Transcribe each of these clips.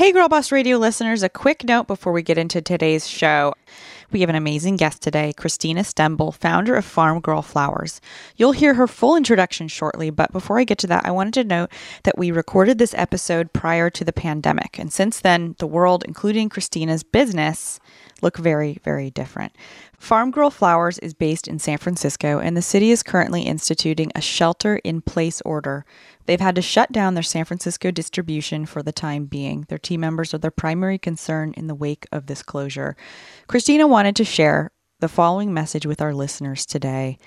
Hey, Girlboss Radio listeners, a quick note before we get into today's show. We have an amazing guest today, Christina Stembel, founder of Farmgirl Flowers. You'll hear her full introduction shortly, but before I get to that, I wanted to note that we recorded this episode prior to the pandemic. And since then, the world, including Christina's business, look very, very different. Farmgirl Flowers is based in San Francisco, and the city is currently instituting a shelter in place order. They've had to shut down their San Francisco distribution for the time being. Their team members are their primary concern in the wake of this closure. Christina wanted to share the following message with our listeners today.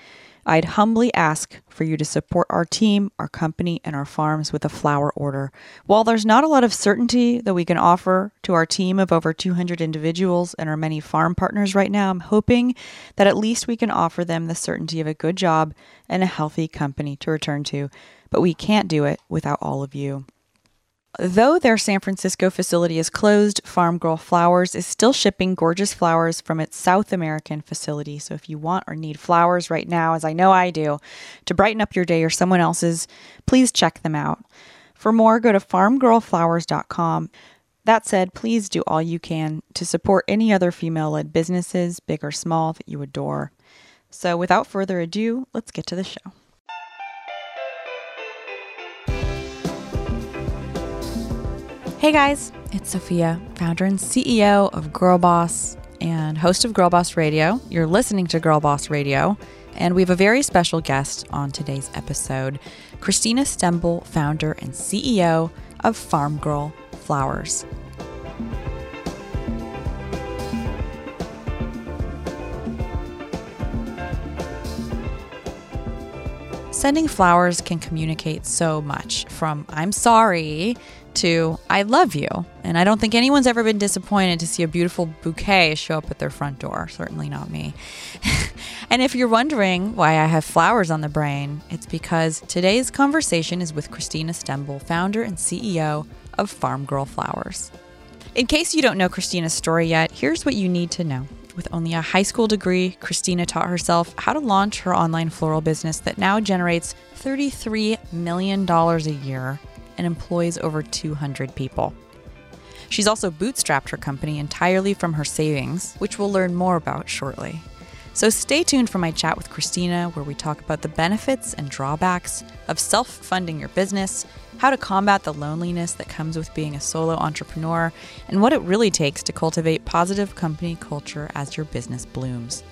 I'd humbly ask for you to support our team, our company, and our farms with a flower order. While there's not a lot of certainty that we can offer to our team of over 200 individuals and our many farm partners right now, I'm hoping that at least we can offer them the certainty of a good job and a healthy company to return to. But we can't do it without all of you. Though their San Francisco facility is closed, Farmgirl Flowers is still shipping gorgeous flowers from its South American facility. So if you want or need flowers right now, as I know I do, to brighten up your day or someone else's, please check them out. For more, go to farmgirlflowers.com. That said, please do all you can to support any other female led businesses, big or small, that you adore. So without further ado, let's get to the show. Hey guys, it's Sophia, founder and CEO of Girlboss and host of Girlboss Radio. You're listening to Girlboss Radio, and we have a very special guest on today's episode Christina Stembel, founder and CEO of Farmgirl Flowers. Sending flowers can communicate so much from I'm sorry to I love you. And I don't think anyone's ever been disappointed to see a beautiful bouquet show up at their front door. Certainly not me. and if you're wondering why I have flowers on the brain, it's because today's conversation is with Christina Stembel, founder and CEO of Farmgirl Flowers. In case you don't know Christina's story yet, here's what you need to know. With only a high school degree, Christina taught herself how to launch her online floral business that now generates $33 million a year and employs over 200 people. She's also bootstrapped her company entirely from her savings, which we'll learn more about shortly. So stay tuned for my chat with Christina, where we talk about the benefits and drawbacks of self funding your business, how to combat the loneliness that comes with being a solo entrepreneur, and what it really takes to cultivate positive company culture as your business blooms.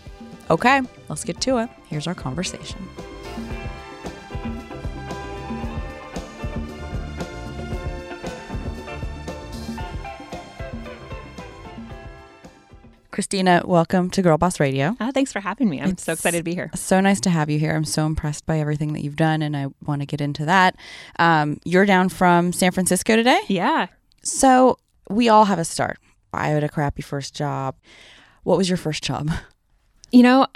Okay, let's get to it. Here's our conversation. Christina, welcome to Girlboss Radio. Uh, thanks for having me. I'm it's so excited to be here. So nice to have you here. I'm so impressed by everything that you've done, and I want to get into that. Um, you're down from San Francisco today? Yeah. So we all have a start. I had a crappy first job. What was your first job? You know,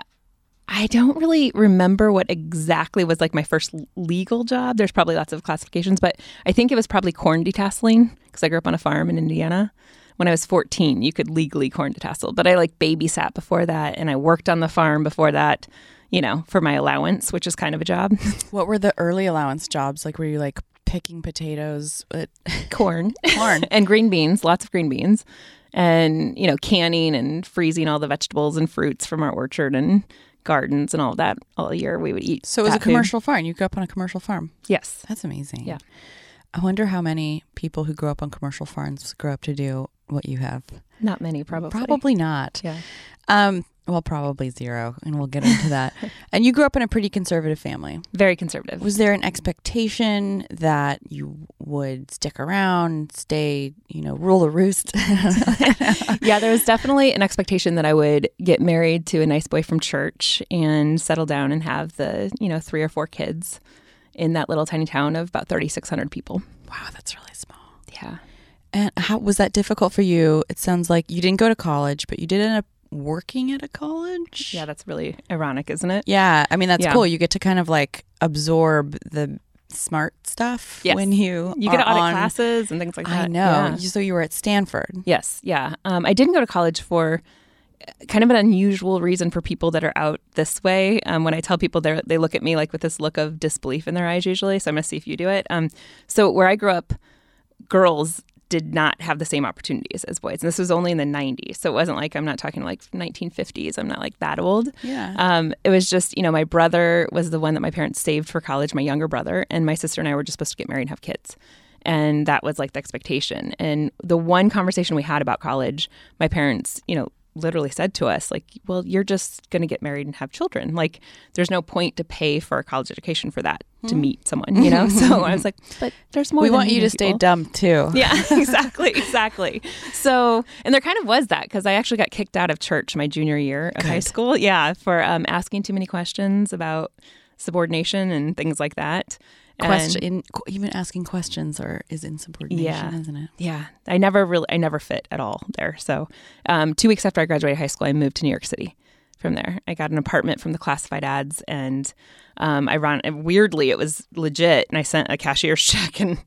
I don't really remember what exactly was like my first legal job. There's probably lots of classifications, but I think it was probably corn detasseling because I grew up on a farm in Indiana when I was 14, you could legally corn detassel. But I like babysat before that and I worked on the farm before that, you know, for my allowance, which is kind of a job. what were the early allowance jobs? Like, were you like picking potatoes? But corn. corn. and green beans, lots of green beans. And, you know, canning and freezing all the vegetables and fruits from our orchard and gardens and all that all year we would eat. So it was a commercial food. farm. You grew up on a commercial farm. Yes. That's amazing. Yeah. I wonder how many people who grow up on commercial farms grow up to do what you have? Not many, probably. Probably not. Yeah. Um, well, probably zero, and we'll get into that. and you grew up in a pretty conservative family. Very conservative. Was there an expectation that you would stick around, stay, you know, rule the roost? yeah, there was definitely an expectation that I would get married to a nice boy from church and settle down and have the, you know, three or four kids in that little tiny town of about 3,600 people. Wow, that's really small. Yeah. And how was that difficult for you? It sounds like you didn't go to college, but you did end up working at a college. Yeah, that's really ironic, isn't it? Yeah, I mean that's yeah. cool. You get to kind of like absorb the smart stuff yes. when you you get audit on, classes and things like that. I know. Yeah. So you were at Stanford. Yes. Yeah. Um, I didn't go to college for kind of an unusual reason for people that are out this way. Um, when I tell people, they they look at me like with this look of disbelief in their eyes usually. So I'm gonna see if you do it. Um, so where I grew up, girls did not have the same opportunities as boys. And this was only in the 90s. So it wasn't like I'm not talking like 1950s. I'm not like that old. Yeah. Um, it was just, you know, my brother was the one that my parents saved for college, my younger brother, and my sister and I were just supposed to get married and have kids. And that was like the expectation. And the one conversation we had about college, my parents, you know, literally said to us like well you're just going to get married and have children. Like there's no point to pay for a college education for that to meet someone you know? So i was like but there's more we want you to meeting stay dumb too. yeah exactly exactly. So and there kind of was that because i actually got kicked out of church my junior year of high school. Yeah for um, asking too many questions about subordination and things like that Question, in, even asking questions or is insubordination, Yeah. isn't it? Yeah, I never really, I never fit at all there. So, um, two weeks after I graduated high school, I moved to New York City. From there, I got an apartment from the classified ads, and um, I ran. Weirdly, it was legit, and I sent a cashier's check, and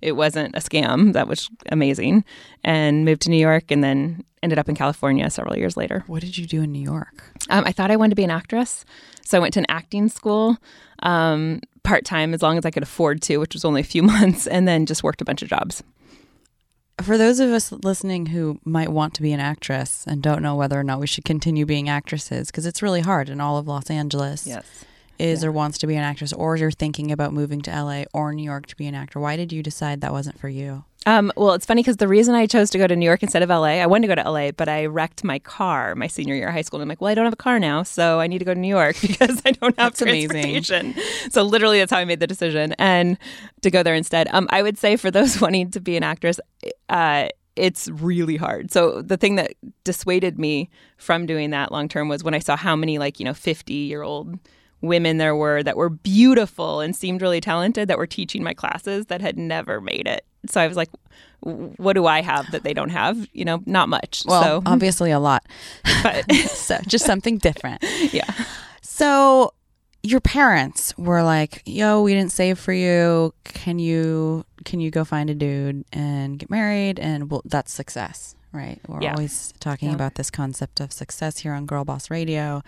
it wasn't a scam. That was amazing, and moved to New York, and then ended up in California several years later. What did you do in New York? Um, I thought I wanted to be an actress, so I went to an acting school um, part time as long as I could afford to, which was only a few months, and then just worked a bunch of jobs. For those of us listening who might want to be an actress and don't know whether or not we should continue being actresses, because it's really hard in all of Los Angeles, is Yeah. or wants to be an actress, or you're thinking about moving to LA or New York to be an actor. Why did you decide that wasn't for you? Um, well, it's funny because the reason I chose to go to New York instead of LA, I wanted to go to LA, but I wrecked my car my senior year of high school. And I'm like, well, I don't have a car now, so I need to go to New York because I don't have That's amazing. transportation. So literally, that's how I made the decision and to go there instead. Um, I would say for those wanting to be an actress, uh, it's really hard. So the thing that dissuaded me from doing that long term was when I saw how many like you know 50 year old women there were that were beautiful and seemed really talented that were teaching my classes that had never made it. So I was like, what do I have that they don't have? You know, not much. Well, so, obviously a lot. but so just something different. yeah. So your parents were like, "Yo, we didn't save for you. Can you can you go find a dude and get married and well, that's success." Right? We're Yeah. always talking Yeah. about this concept of success here on Girlboss Radio.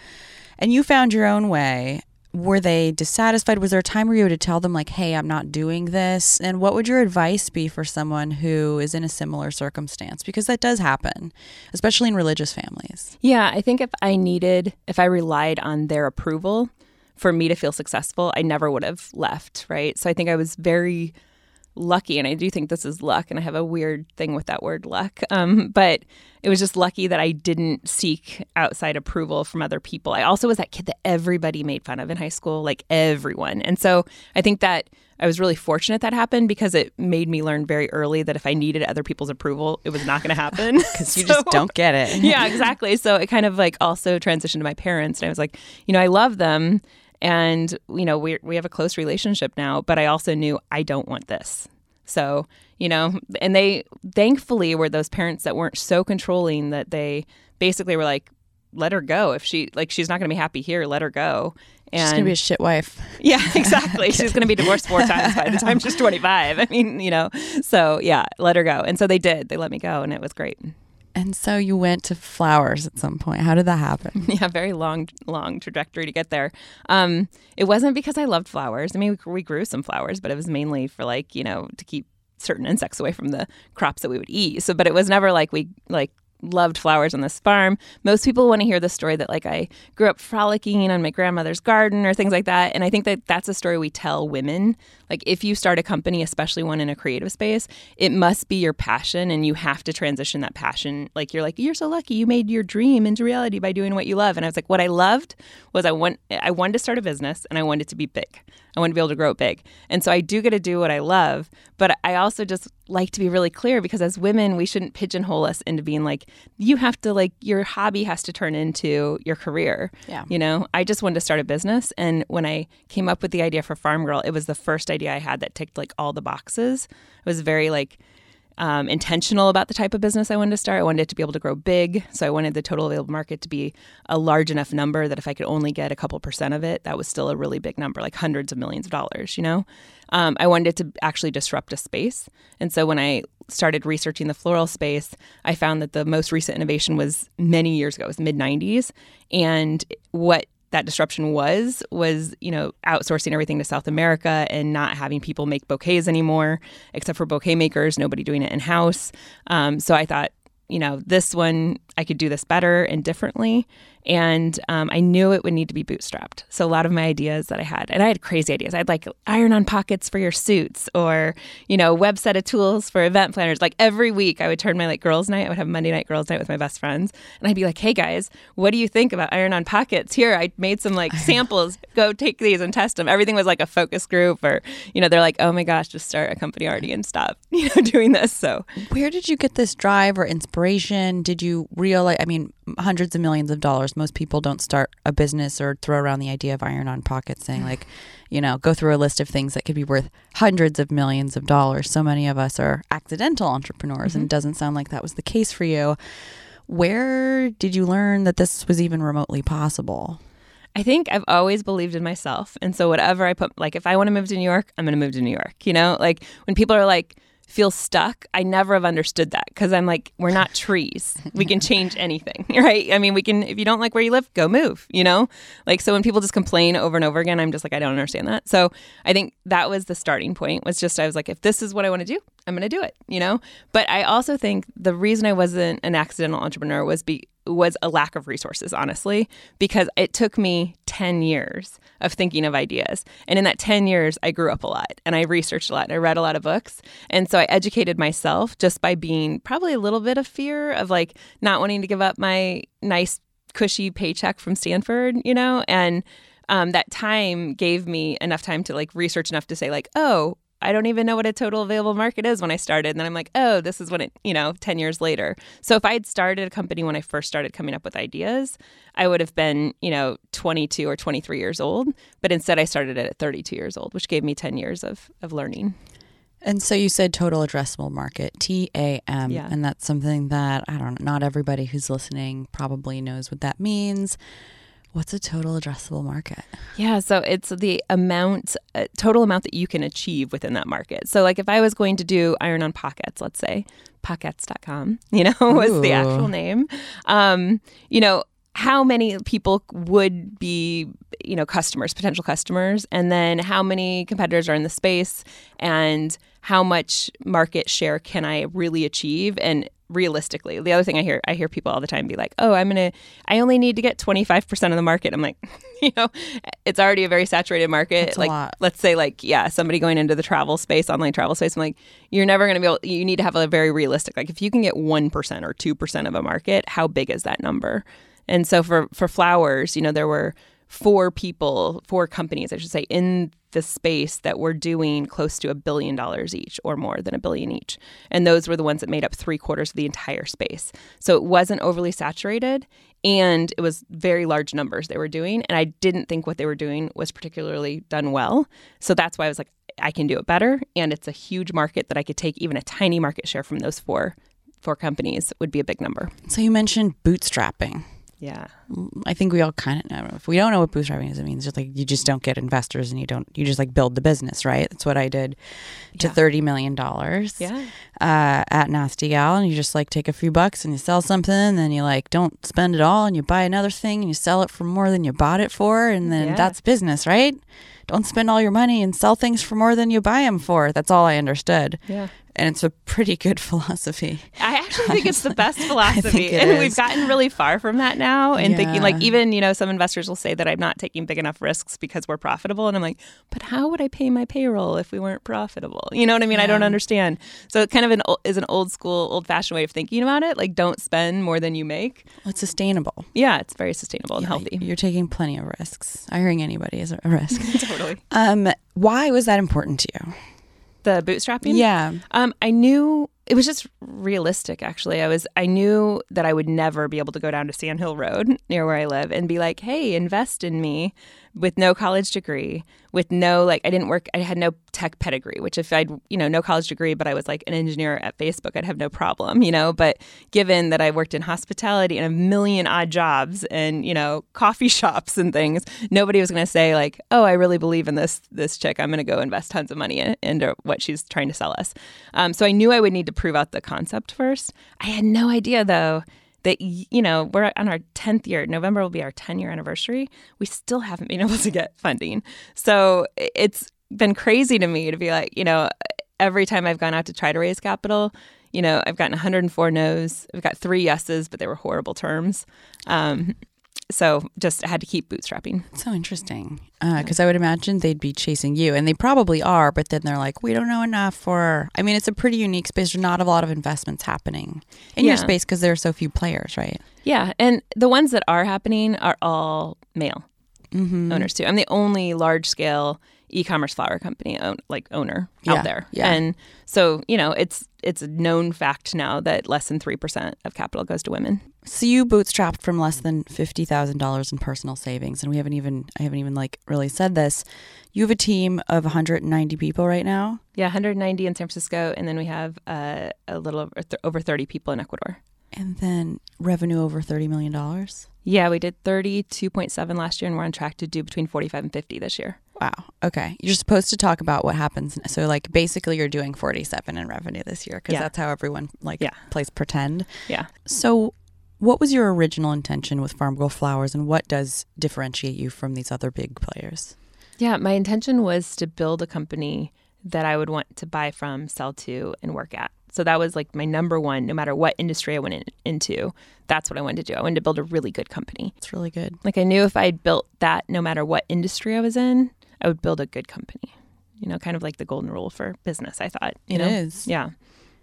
And you found your own way. Were they dissatisfied? Was there a time where you to tell them like, "Hey, I'm not doing this"? And what would your advice be for someone who is in a similar circumstance because that does happen, especially in religious families. Yeah, I think if I needed, if I relied on their approval for me to feel successful, I never would have left, right? So I think I was very lucky, and I do think this is luck, and I have a weird thing with that word luck. Um, but it was just lucky that I didn't seek outside approval from other people. I also was that kid that everybody made fun of in high school, like everyone. And so I think that I was really fortunate that happened because it made me learn very early that if I needed other people's approval, it was not going to happen. Because you just don't get it. yeah, exactly. So it kind of like also transitioned to my parents, and I was like, you know, I love them, and you know, we we have a close relationship now, but I also knew I don't want this. So you know, and they thankfully were those parents that weren't so controlling that they basically were like, let her go if she like she's not going to be happy here, let her go. And She's gonna be a shit wife. yeah, exactly. she's going to be divorced four times by the time she's 25. I mean, you know, so yeah, let her go. And so they did. They let me go, and it was great. And so you went to flowers at some point. How did that happen? yeah, very long, long trajectory to get there. Um, it wasn't because I loved flowers. I mean, we, we grew some flowers, but it was mainly for like you know to keep certain insects away from the crops that we would eat. So, but it was never like we like loved flowers on this farm. Most people want to hear the story that like I grew up frolicking on my grandmother's garden or things like that. And I think that that's a story we tell women. Like if you start a company, especially one in a creative space, it must be your passion and you have to transition that passion. Like you're like, you're so lucky you made your dream into reality by doing what you love. And I was like, what I loved was I want I wanted to start a business and I wanted to be big. I want to be able to grow it big. And so I do get to do what I love, but I also just like to be really clear because as women, we shouldn't pigeonhole us into being like, you have to like your hobby has to turn into your career. Yeah. You know, I just wanted to start a business. And when I came up with the idea for Farmgirl, it was the first idea I had that ticked like all the boxes. It was very like um, intentional about the type of business I wanted to start. I wanted it to be able to grow big. So I wanted the total available market to be a large enough number that if I could only get a couple percent of it, that was still a really big number, like hundreds of millions of dollars, you know? Um, I wanted it to actually disrupt a space. And so when I started researching the floral space, I found that the most recent innovation was many years ago, it was mid 90s. And what that disruption was was you know outsourcing everything to South America and not having people make bouquets anymore, except for bouquet makers. Nobody doing it in house. Um, so I thought, you know, this one I could do this better and differently and um, I knew it would need to be bootstrapped. So a lot of my ideas that I had, and I had crazy ideas. I had like iron-on pockets for your suits, or you know, web set of tools for event planners. Like every week, I would turn my like girls' night. I would have Monday night girls' night with my best friends, and I'd be like, "Hey guys, what do you think about iron-on pockets? Here, I made some like samples. Go take these and test them." Everything was like a focus group, or you know, they're like, "Oh my gosh, just start a company already and stop, you know, doing this." So, where did you get this drive or inspiration? Did you realize? I mean, hundreds of millions of dollars. Most people don't start a business or throw around the idea of iron on pockets saying like, you know, go through a list of things that could be worth hundreds of millions of dollars. So many of us are accidental entrepreneurs mm-hmm. and it doesn't sound like that was the case for you. Where did you learn that this was even remotely possible? I think I've always believed in myself. And so whatever I put like if I want to move to New York, I'm going to move to New York, you know? Like when people are like feel stuck, I never have understood that because I'm like, we're not trees. We can change anything, right? I mean, we can, if you don't like where you live, go move, you know? Like, so when people just complain over and over again, I'm just like, I don't understand that. So I think that was the starting point was just, I was like, if this is what I want to do, I'm going to do it, you know? But I also think the reason I wasn't an accidental entrepreneur was be, was a lack of resources, honestly, because it took me 10 years of thinking of ideas. And in that 10 years, I grew up a lot and I researched a lot and I read a lot of books. And so I educated myself just by being probably a little bit of fear of like not wanting to give up my nice, cushy paycheck from Stanford, you know? And um, that time gave me enough time to like research enough to say, like, oh, I don't even know what a total available market is when I started. And then I'm like, oh, this is what it, you know, 10 years later. So if I had started a company when I first started coming up with ideas, I would have been, you know, 22 or 23 years old. But instead, I started it at 32 years old, which gave me 10 years of, of learning. And so you said total addressable market, T A M. Yeah. And that's something that, I don't know, not everybody who's listening probably knows what that means. What's a total addressable market? Yeah, so it's the amount, uh, total amount that you can achieve within that market. So, like if I was going to do iron on pockets, let's say, pockets.com, you know, was Ooh. the actual name. Um, you know, how many people would be you know customers potential customers and then how many competitors are in the space and how much market share can i really achieve and realistically. The other thing I hear I hear people all the time be like, "Oh, I'm going to I only need to get 25% of the market." I'm like, you know, it's already a very saturated market. That's like let's say like yeah, somebody going into the travel space, online travel space, I'm like, you're never going to be able you need to have a very realistic like if you can get 1% or 2% of a market, how big is that number? And so for for flowers, you know, there were four people, four companies, I should say, in the space that were doing close to a billion dollars each or more than a billion each. And those were the ones that made up three quarters of the entire space. So it wasn't overly saturated and it was very large numbers they were doing. And I didn't think what they were doing was particularly done well. So that's why I was like, I can do it better. And it's a huge market that I could take even a tiny market share from those four four companies would be a big number. So you mentioned bootstrapping. Yeah. I think we all kind of know. If we don't know what bootstrapping is, it means just like you just don't get investors and you don't, you just like build the business, right? That's what I did to yeah. $30 million yeah. Uh, at Nasty Gal. And you just like take a few bucks and you sell something, and then you like don't spend it all and you buy another thing and you sell it for more than you bought it for. And then yeah. that's business, right? Don't spend all your money and sell things for more than you buy them for. That's all I understood. Yeah and it's a pretty good philosophy. I actually think it's the best philosophy, and is. we've gotten really far from that now. And yeah. thinking like even you know some investors will say that I'm not taking big enough risks because we're profitable, and I'm like, but how would I pay my payroll if we weren't profitable? You know what I mean? Yeah. I don't understand. So it kind of an is an old school, old fashioned way of thinking about it. Like don't spend more than you make. Well, it's sustainable. Yeah, it's very sustainable and healthy. You're taking plenty of risks. Hiring anybody is a risk. totally. Um, why was that important to you? The bootstrapping. Yeah. Um, I knew it was just realistic actually. I was i knew that i would never be able to go down to sand hill road near where i live and be like hey invest in me with no college degree with no like i didn't work i had no tech pedigree which if i'd you know no college degree but i was like an engineer at facebook i'd have no problem you know? But given that i worked in hospitality and a million odd jobs and you know coffee shops and things nobody was going to say like oh i really believe in this this chick. I'm going to go invest tons of money in, into what she's trying to sell us. Um, so i knew i would need to prove out the concept first. I had no idea though that you know we're on our 10th year. November will be our 10 year anniversary. We still haven't been able to get funding. So it's been crazy to me to be like you know every time i've gone out to try to raise capital you know i've gotten 104 no's. I've got three yeses but they were horrible terms. Um, so just had to keep bootstrapping So interesting. Because I would imagine they'd be chasing you, and they probably are, but then they're like, we don't know enough for. I mean, it's a pretty unique space. There's not a lot of investments happening in your space because there are so few players, right? yeah and the ones that are happening are all male Mm-hmm. owners too. I'm the only large scale e-commerce flower company own, like owner Yeah, out there. yeah. And so, you know, it's it's a known fact now that less than 3% of capital goes to women. So you bootstrapped from less than fifty thousand dollars in personal savings, and we haven't even I haven't even like really said this. You have a team of 190 people right now, Yeah, 190 in San Francisco and then we have uh, a little over, th- over 30 people in Ecuador. and then revenue over 30 million dollars. Yeah, we did 32.7 last year and we're on track to do between 45 and 50 this year. Wow. Okay. You're supposed to talk about what happens. So, like, basically, you're doing 47 in revenue this year because Yeah. that's how everyone like Yeah. plays pretend. Yeah. So, what was your original intention with Farmgirl Flowers, and what does differentiate you from these other big players? Yeah, my intention was to build a company that I would want to buy from, sell to, and work at. So that was like my number one, no matter what industry I went in, into. That's what I wanted to do. I wanted to build a really good company. It's really good. Like I knew if I built that, no matter what industry I was in, I would build a good company. You know, kind of like the golden rule for business. I thought. You It know? is. Yeah.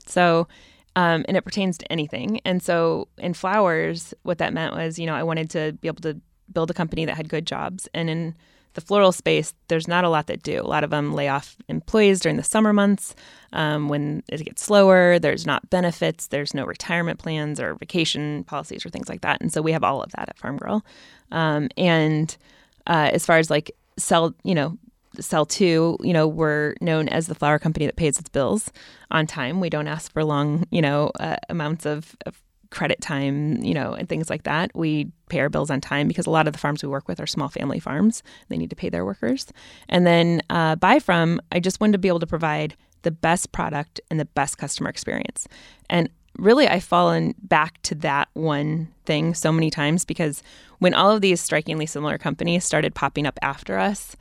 So, um, and it pertains to anything. And so in flowers, what that meant was, you know, I wanted to be able to build a company that had good jobs. And in the floral space, there's not a lot that do. A lot of them lay off employees during the summer months um, when it gets slower. There's not benefits. There's no retirement plans or vacation policies or things like that. And so we have all of that at Farmgirl. Um, and uh, as far as like sell, you know, sell to, you know, we're known as the flower company that pays its bills on time. We don't ask for long, you know, uh, amounts of, of credit time, you know, and things like that. We pay our bills on time because a lot of the farms we work with are small family farms. They need to pay their workers. And then uh, buy from, I just wanted to be able to provide the best product and the best customer experience. And really, I've fallen back to that one thing so many times because when all of these strikingly similar companies started popping up after us,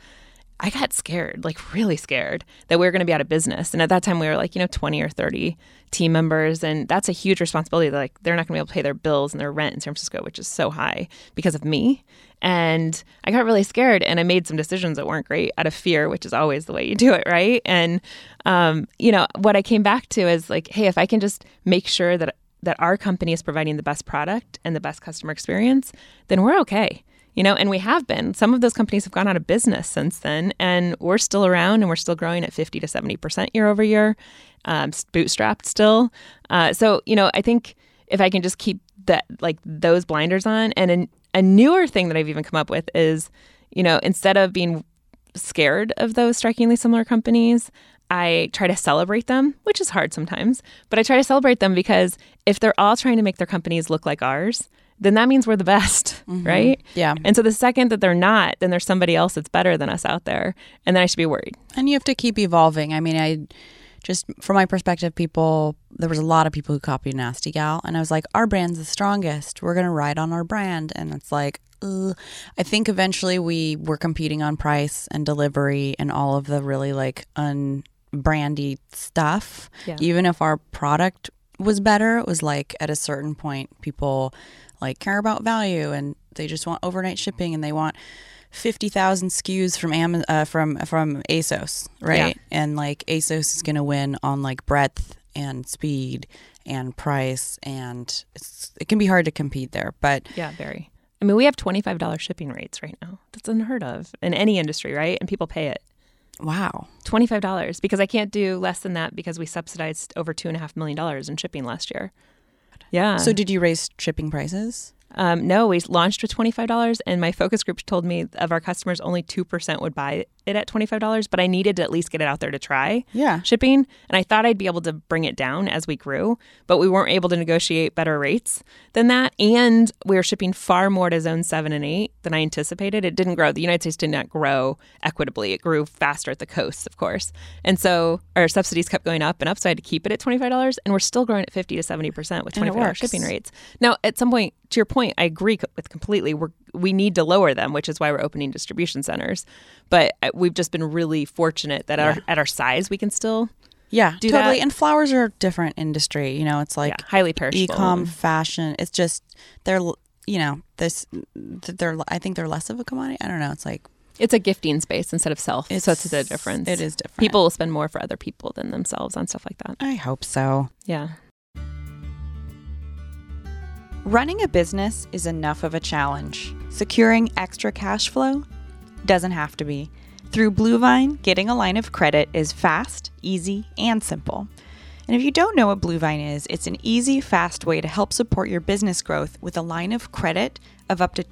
I got scared, like really scared that we were going to be out of business. And at that time, we were like, you know, 20 or 30 team members. And that's a huge responsibility. Like, they're not going to be able to pay their bills and their rent in San Francisco, which is so high because of me. And I got really scared and I made some decisions that weren't great out of fear, which is always the way you do it, right? And, um, you know, what I came back to is like, hey, if I can just make sure that that our company is providing the best product and the best customer experience, then we're okay you know and we have been. Some of those companies have gone out of business since then and we're still around and we're still growing at 50 to 70% year over year um, bootstrapped still. Uh, so you know i think if i can just keep that like those blinders on and a, a newer thing that i've even come up with is you know instead of being scared of those strikingly similar companies I try to celebrate them, which is hard sometimes, but I try to celebrate them because if they're all trying to make their companies look like ours, then that means we're the best, mm-hmm. right? Yeah. And so the second that they're not, then there's somebody else that's better than us out there. And then I should be worried. And you have to keep evolving. I mean, I just from my perspective, people there was a lot of people who copied Nasty Gal, and I was like, our brand's the strongest. We're gonna ride on our brand, and it's like. Ugh. I think eventually we were competing on price and delivery and all of the really like unbrandy stuff. Yeah. Even if our product was better, it was like at a certain point people like care about value and they just want overnight shipping and they want fifty thousand SKUs from Am- uh, from from ASOS, right? And like ASOS is going to win on like breadth and speed and price, and it's, it can be hard to compete there. But Yeah, very. I mean, we have $25 shipping rates right now. That's unheard of in any industry, right? And people pay it. wow, $25 because I can't do less than that because we subsidized over $2.5 million in shipping last year. Yeah. so did you raise shipping prices? Um, no, we launched with $25, and my focus group told me of our customers, only 2% would buy it at $25, but I needed to at least get it out there to try Yeah. shipping. And I thought I'd be able to bring it down as we grew, but we weren't able to negotiate better rates than that. And we were shipping far more to zone seven and eight than I anticipated. It didn't grow. The United States did not grow equitably. It grew faster at the coasts, of course. And so our subsidies kept going up and up. So I had to keep it at $25. And we're still growing at 50 to 70% with And it $25 shipping rates. Now, at some point, to your point, I agree with completely. We're, we need to lower them, which is why we're opening distribution centers. But uh, we've just been really fortunate that our, at our size, we can still Yeah, Do totally. that. And flowers are a different industry. You know, it's like yeah, highly perishable. e-com fashion. It's just they're you know this they're I think they're less of a commodity. I don't know. It's like It's a gifting space instead of self. so it's the difference. it is different. People will spend more for other people than themselves on stuff like that. I hope so. Yeah. Running a business is enough of a challenge. Securing extra cash flow doesn't have to be. Through Bluevine, getting a line of credit is fast, easy, and simple. And if you don't know what Bluevine is, it's an easy, fast way to help support your business growth with a line of credit of up to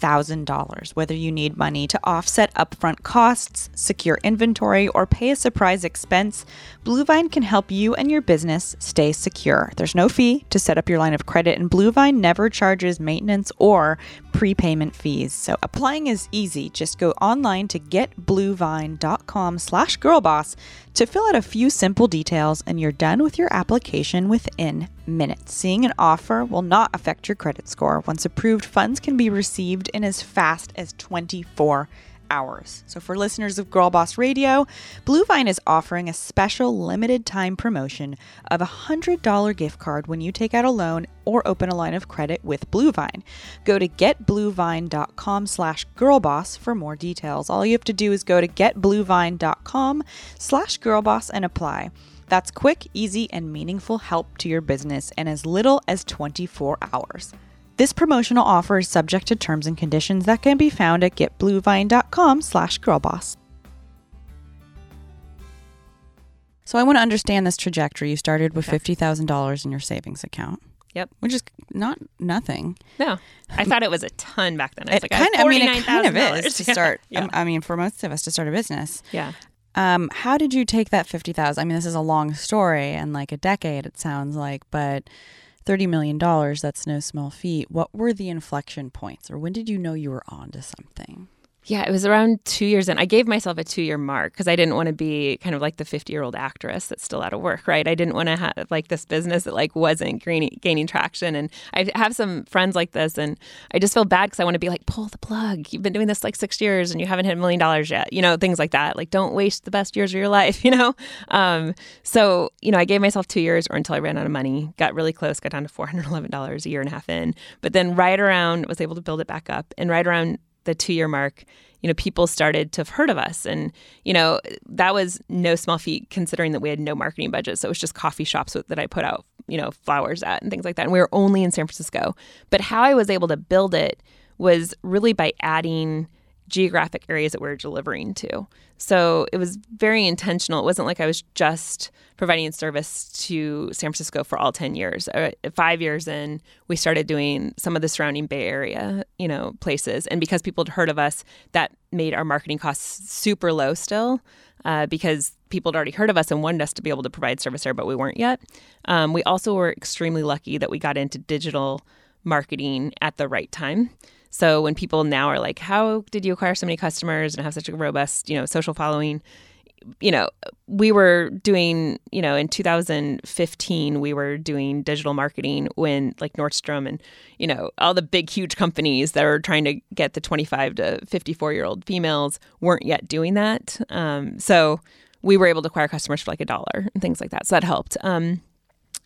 $250,000. Whether you need money to offset upfront costs, secure inventory, or pay a surprise expense, Bluevine can help you and your business stay secure. There's no fee to set up your line of credit, and Bluevine never charges maintenance or prepayment fees. So applying is easy. Just go online to getbluevine.com slash girlboss to fill out a few simple details and you're done with your application within minutes. Seeing an offer will not affect your credit score. Once approved, funds can be received in as fast as 24 hours. So for listeners of Girlboss Radio, Bluevine is offering a special limited time promotion of a $100 gift card when you take out a loan or open a line of credit with Bluevine. Go to getbluevine.com slash girlboss for more details. All you have to do is go to getbluevine.com slash girlboss and apply. That's quick, easy, and meaningful help to your business in as little as 24 hours. This promotional offer is subject to terms and conditions that can be found at getbluevine.com slash girlboss. So I want to understand this trajectory. You started with Okay. $50,000 in your savings account. Yep. Which is not nothing. No, I thought it was a ton back then. I was It like, kind of, I mean, it kind of is to start. Yeah. um, I mean, for most of us to start a business. yeah. Um, how did you take that fifty thousand? I mean, this is a long story and like a decade. It sounds like, but thirty million dollars—that's no small feat. What were the inflection points, or when did you know you were onto something? Yeah, it was around two years in. I gave myself a two year mark because I didn't want to be kind of like the 50 year old actress that's still out of work, right? I didn't want to have like this business that like wasn't gaining, gaining traction. And I have some friends like this, and I just feel bad because I want to be like, pull the plug. You've been doing this like six years and you haven't hit a million dollars yet, you know, things like that. Like, don't waste the best years of your life, you know? Um, so, you know, I gave myself two years or until I ran out of money, got really close, got down to $411 a year and a half in. But then right around, was able to build it back up. And right around the two year mark, you know, people started to have heard of us. And, you know, that was no small feat considering that we had no marketing budget. So it was just coffee shops that I put out, you know, flowers at and things like that. And we were only in San Francisco. But how I was able to build it was really by adding geographic areas that we are delivering to. So it was very intentional. It wasn't like I was just providing service to San Francisco for all 10 years. Uh, five years in, we started doing some of the surrounding Bay Area, you know, places. And because people had heard of us, that made our marketing costs super low still uh, because people had already heard of us and wanted us to be able to provide service there, but we weren't yet. Um, we also were extremely lucky that we got into digital marketing at the right time. So when people now are like, "How did you acquire so many customers and have such a robust, you know, social following?" You know, we were doing, you know, in 2015, we were doing digital marketing when like Nordstrom and, you know, all the big, huge companies that are trying to get the 25 to 54 year old females weren't yet doing that. Um, so we were able to acquire customers for like a dollar and things like that. So that helped. Um,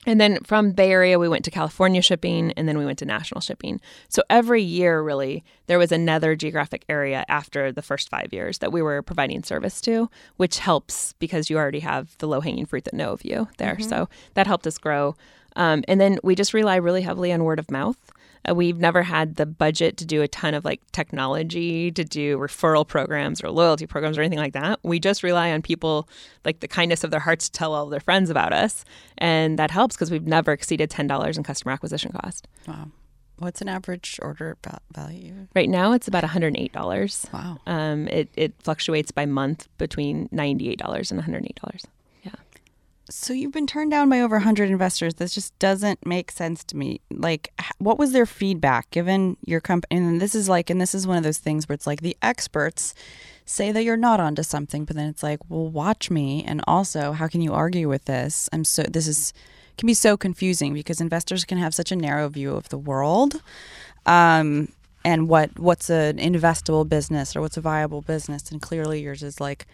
and then from Bay Area, we went to California shipping and then we went to national shipping. So every year, really, there was another geographic area after the first five years that we were providing service to, which helps because you already have the low hanging fruit that know of you there. So that helped us grow. Um, and then we just rely really heavily on word of mouth. Uh, we've never had the budget to do a ton of like technology, to do referral programs or loyalty programs or anything like that. We just rely on people, like the kindness of their hearts, to tell all their friends about us. And that helps because we've never exceeded $10 in customer acquisition cost. Wow. What's an average order value? Right now, it's about $108. Wow. Um, it, it fluctuates by month between $98 and $108. So you've been turned down by over 100 investors. This just doesn't make sense to me. Like, what was their feedback given your company? And this is like, and this is one of those things where it's like the experts say that you're not onto something, but then it's like, well, watch me. And also, how can you argue with this? I'm so, this is, can be so confusing because investors can have such a narrow view of the world. Um, and what what's an investable business or what's a viable business and clearly yours is like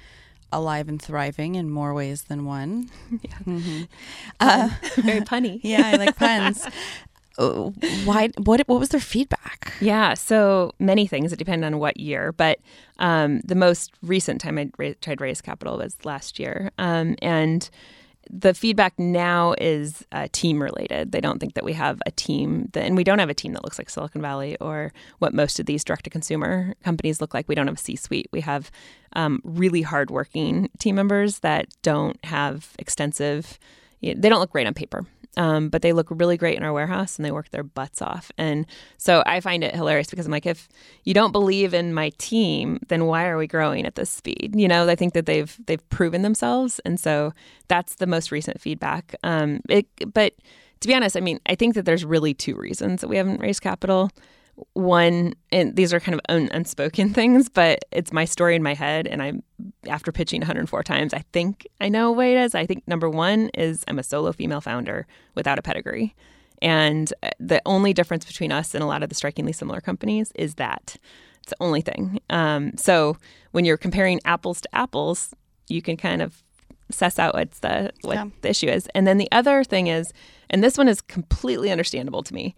alive and thriving in more ways than one Yeah. Mhm. Uh, Very punny. yeah, I like puns. Uh, Why? What? What was their feedback? Yeah, so many things. It depended on what year, but um, the most recent time I ra- tried to raise capital was last year, um, and the feedback now is uh, team related. They don't think that we have a team, that, and we don't have a team that looks like Silicon Valley or what most of these direct to consumer companies look like. We don't have a C suite. We have um, really hardworking team members that don't have extensive. You know, they don't look great on paper. Um, but they look really great in our warehouse and they work their butts off. And so I find it hilarious because I'm like, if you don't believe in my team, then why are we growing at this speed? You know, I think that they've they've proven themselves, and so that's the most recent feedback. Um, it, but to be honest, I mean, I think that there's really two reasons that we haven't raised capital. One, and these are kind of un- unspoken things, but it's my story in my head, and I'm after pitching 104 times, I think I know what it is. I think number one is I'm a solo female founder without a pedigree. And uh, the only difference between us and a lot of the strikingly similar companies is that it's the only thing. Um, so when you're comparing apples to apples, you can kind of suss out what's the what Yeah. the issue is. And then the other thing is, and this one is completely understandable to me.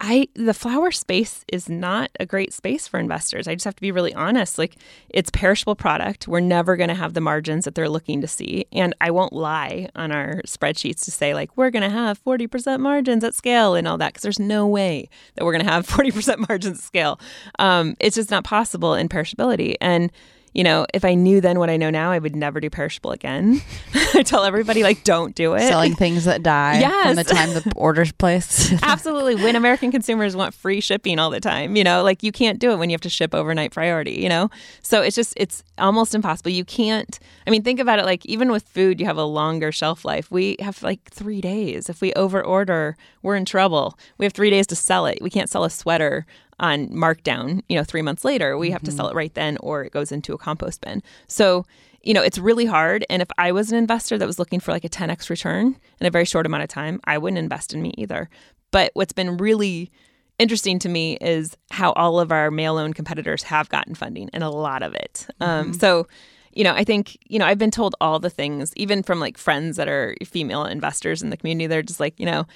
I the flower space is not a great space for investors. I just have to be really honest. Like it's perishable product. We're never going to have the margins that they're looking to see. And I won't lie on our spreadsheets to say like we're going to have 40% margins at scale and all that cuz there's no way that we're going to have 40% margins at scale. Um, it's just not possible in perishability. And you know, if I knew then what I know now, I would never do perishable again. I tell everybody like don't do it. Selling things that die from the time the order's placed. Absolutely. When American consumers want free shipping all the time, you know, like you can't do it when you have to ship overnight priority, you know? So it's just, it's almost impossible. You can't, I mean, think about it like even with food, you have a longer shelf life. We have like three days. If we over order, we're in trouble. We have three days to sell it. We can't sell a sweater on markdown, you know, three months later. We have to sell it right then or it goes into a compost bin. So, you know, it's really hard. And if I was an investor that was looking for like a 10x return in a very short amount of time, I wouldn't invest in me either. But what's been really interesting to me is how all of our male owned competitors have gotten funding and a lot of it. Um, so, you know, I think, you know, I've been told all the things, even from like friends that are female investors in the community. They're just like, you know,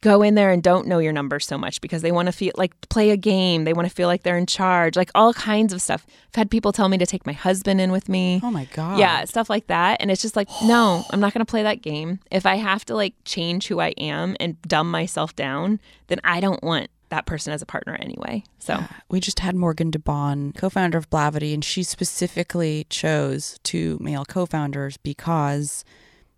go in there and don't know your numbers so much because they want to feel like play a game. They want to feel like they're in charge, like all kinds of stuff. I've had people tell me to take my husband in with me. oh my god. Yeah, stuff like that. And it's just like, no, I'm not going to play that game. If I have to like change who I am and dumb myself down, then I don't want that person as a partner anyway. So, We just had Morgan DeBaun, co-founder of Blavity, and she specifically chose two male co-founders because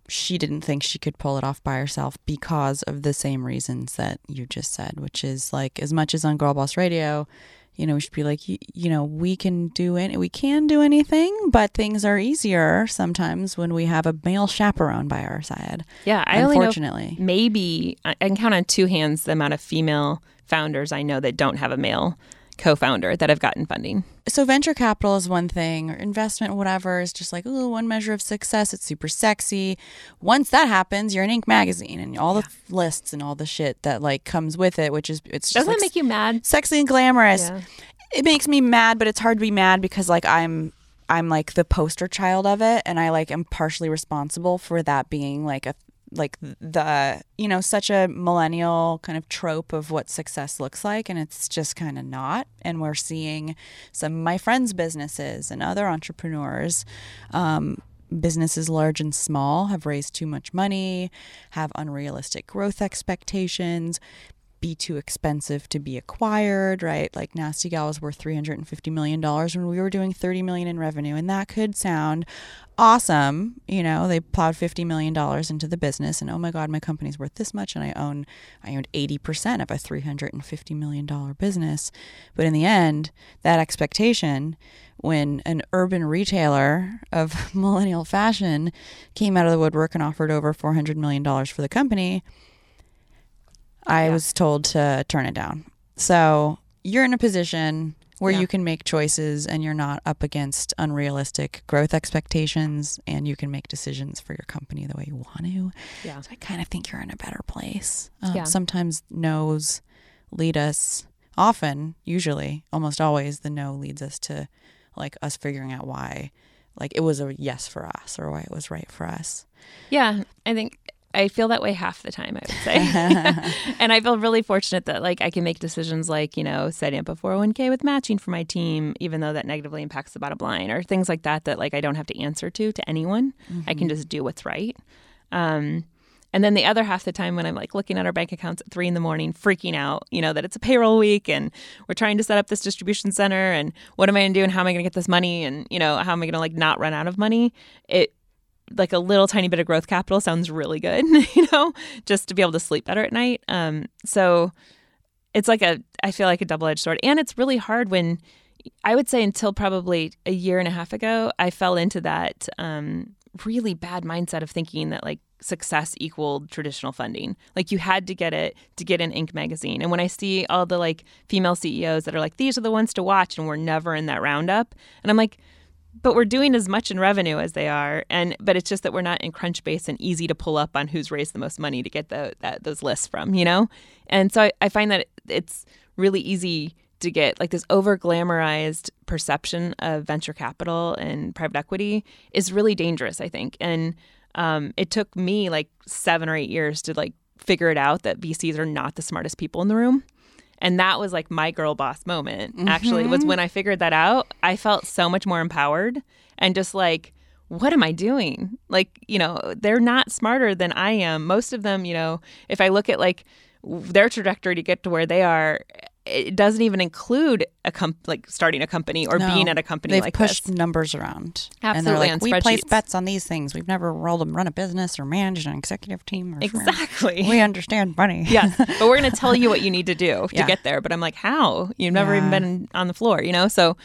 she didn't think she could pull it off by herself because of the same reasons that you just said, which is like as much as on Girlboss Radio, you know, we should be like, you, you know, we can do it, we can do anything, but things are easier sometimes when we have a male chaperone by our side. yeah, I Unfortunately, maybe I can count on two hands the amount of female founders I know that don't have a male co-founder that have gotten funding. so venture capital is one thing or investment whatever is just like oh one measure of success it's super sexy once that happens you're in inc magazine and all the lists and all the shit that like comes with it which is it's just Doesn't like make you mad? sexy and glamorous Yeah. it makes me mad but it's hard to be mad because like i'm i'm like the poster child of it and i like am partially responsible for that being like a like the you know such a millennial kind of trope of what success looks like and it's just kind of not. And we're seeing some of my friends businesses and other entrepreneurs um, businesses large and small have raised too much money have unrealistic growth expectations be too expensive to be acquired, right? Like Nasty Gal was worth $350 million when we were doing 30 million in revenue. And that could sound awesome. You know, they plowed $50 million into the business and oh my God, my company's worth this much and I own I owned 80% of a $350 million business. But in the end, that expectation when an urban retailer of millennial fashion came out of the woodwork and offered over $400 million for the company, I yeah. was told to turn it down. So you're in a position where yeah. you can make choices and you're not up against unrealistic growth expectations and you can make decisions for your company the way you want to. Yeah. So I kind of think you're in a better place. Um, yeah. Sometimes no's lead us, often, usually, almost always, the no leads us to like us figuring out why like it was a yes for us or why it was right for us. Yeah, I think I feel that way half the time, I would say. and I feel really fortunate that like I can make decisions like, you know, setting up a 401k with matching for my team, even though that negatively impacts the bottom line or things like that, that like I don't have to answer to to anyone. Mm-hmm. I can mm-hmm. just do what's right. Um, and then the other half the time when I'm like looking at our bank accounts at three in the morning, freaking out, you know, that it's a payroll week and we're trying to set up this distribution center and what am I gonna do and how am I gonna get this money and, you know, how am I gonna like not run out of money? It like a little tiny bit of growth capital sounds really good, you know, just to be able to sleep better at night. Um, so it's like a, I feel like a double edged sword. And it's really hard when I would say until probably a year and a half ago, I fell into that um, really bad mindset of thinking that like success equaled traditional funding. Like you had to get it to get an Inc. magazine. And when I see all the like female CEOs that are like, these are the ones to watch, and we're never in that roundup, and I'm like, but we're doing as much in revenue as they are, and but it's just that we're not in Crunchbase and easy to pull up on who's raised the most money to get the that, those lists from, you know. And so I, I find that it's really easy to get like this over glamorized perception of venture capital and private equity is really dangerous, I think. And um, it took me like seven or eight years to like figure it out that VCs are not the smartest people in the room. And that was like my girl boss moment. Mm-hmm. Actually, was when I figured that out. I felt so much more empowered and just like, what am I doing? Like, you know, they're not smarter than I am. Most of them, you know, if I look at like their trajectory to get to where they are, it doesn't even include a comp- like starting a company or no, being at a company they've like pushed this. numbers around. Absolutely, and they're like, we place bets on these things. We've never rolled them, run a business or managed an executive team. exactly, we understand money. yes, but we're going to tell you what you need to do to yeah. get there. But I'm like, how? You've never yeah. even been on the floor, you know? So,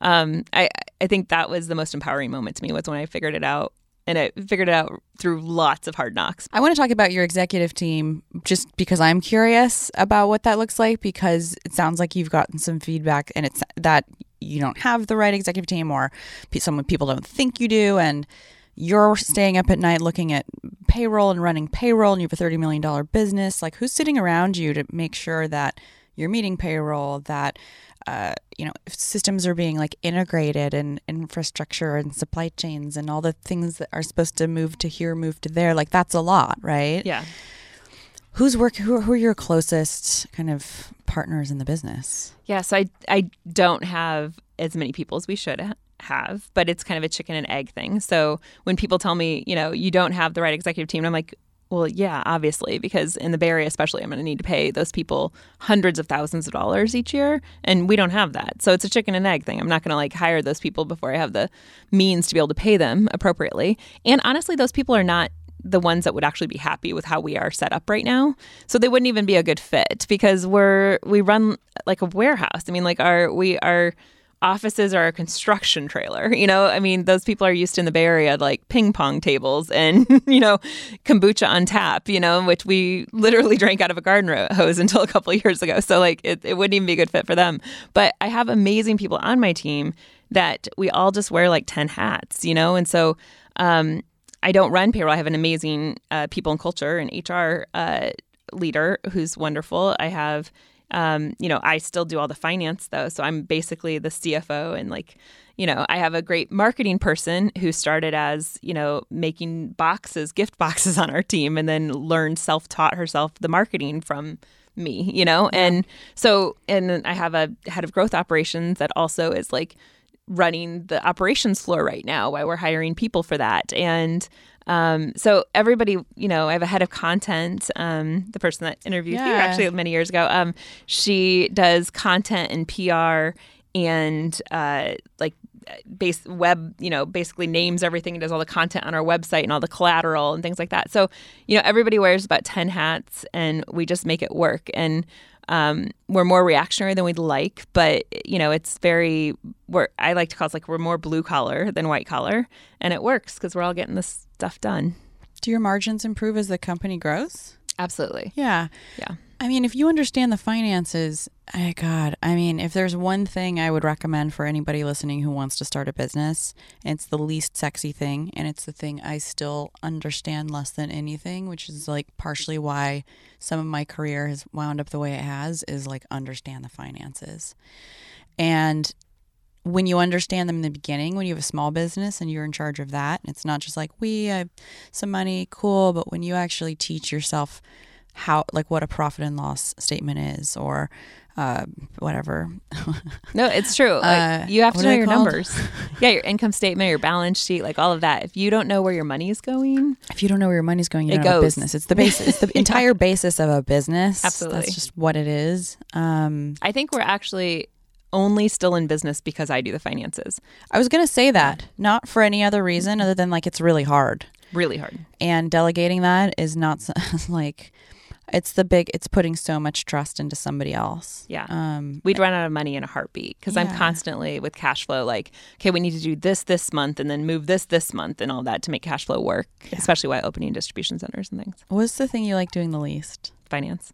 um, I I think that was the most empowering moment to me was when I figured it out and I figured it out through lots of hard knocks. I want to talk about your executive team just because I'm curious about what that looks like because it sounds like you've gotten some feedback and it's that you don't have the right executive team or some people don't think you do and you're staying up at night looking at payroll and running payroll and you have a $30 million business like who's sitting around you to make sure that you're meeting payroll that uh, you know systems are being like integrated and infrastructure and supply chains and all the things that are supposed to move to here move to there like that's a lot right? Yeah. Who's work who, who are your closest kind of partners in the business? Yeah so i i don't have as many people as we should have but it's kind of a chicken and egg thing. So when people tell me you know you don't have the right executive team i'm like well, yeah, obviously, because in the Bay Area, especially, I'm going to need to pay those people hundreds of thousands of dollars each year, and we don't have that. So it's a chicken and egg thing. I'm not going to like hire those people before I have the means to be able to pay them appropriately. And honestly, those people are not the ones that would actually be happy with how we are set up right now. So they wouldn't even be a good fit because we're we run like a warehouse. I mean, like our we are offices are a construction trailer. You know, I mean, those people are used in the Bay Area like ping pong tables and, you know, kombucha on tap, you know, which we literally drank out of a garden hose until a couple years ago. So, like, it, it wouldn't even be a good fit for them. But I have amazing people on my team that we all just wear like 10 hats, you know? And so, um, I don't run payroll. I have an amazing uh, people and culture and HR uh, leader who's wonderful. I have um, you know, I still do all the finance though. So I'm basically the CFO and like, you know, I have a great marketing person who started as, you know, making boxes, gift boxes on our team and then learned self taught herself the marketing from me, you know? And so, and then I have a head of growth operations that also is like, running the operations floor right now why we're hiring people for that. And um, so everybody, you know, I have a head of content. Um, the person that interviewed yeah. here actually many years ago. Um, she does content and PR and uh, like base web, you know, basically names everything and does all the content on our website and all the collateral and things like that. So, you know, everybody wears about 10 hats and we just make it work. And um, we're more reactionary than we'd like, but you know, it's very. We're I like to call it like we're more blue collar than white collar, and it works because we're all getting this stuff done. Do your margins improve as the company grows? Absolutely. Yeah. Yeah. I mean, if you understand the finances, I God, I mean, if there's one thing I would recommend for anybody listening who wants to start a business, it's the least sexy thing, and it's the thing I still understand less than anything, which is like partially why some of my career has wound up the way it has, is like understand the finances. And when you understand them in the beginning, when you have a small business and you're in charge of that, and it's not just like we have some money, cool, but when you actually teach yourself how like what a profit and loss statement is or uh, whatever. no, it's true. Like, uh, you have to know your called? numbers. yeah, your income statement, your balance sheet, like all of that. If you don't know where your money is going, if you don't know where your money is going, you it don't goes. business. It's the basis. It's the yeah. entire basis of a business. Absolutely, that's just what it is. Um, I think we're actually only still in business because I do the finances. I was going to say that, not for any other reason other than like it's really hard. Really hard. And delegating that is not like it's the big it's putting so much trust into somebody else yeah um, we'd run out of money in a heartbeat because yeah. i'm constantly with cash flow like okay we need to do this this month and then move this this month and all that to make cash flow work yeah. especially while opening distribution centers and things what's the thing you like doing the least finance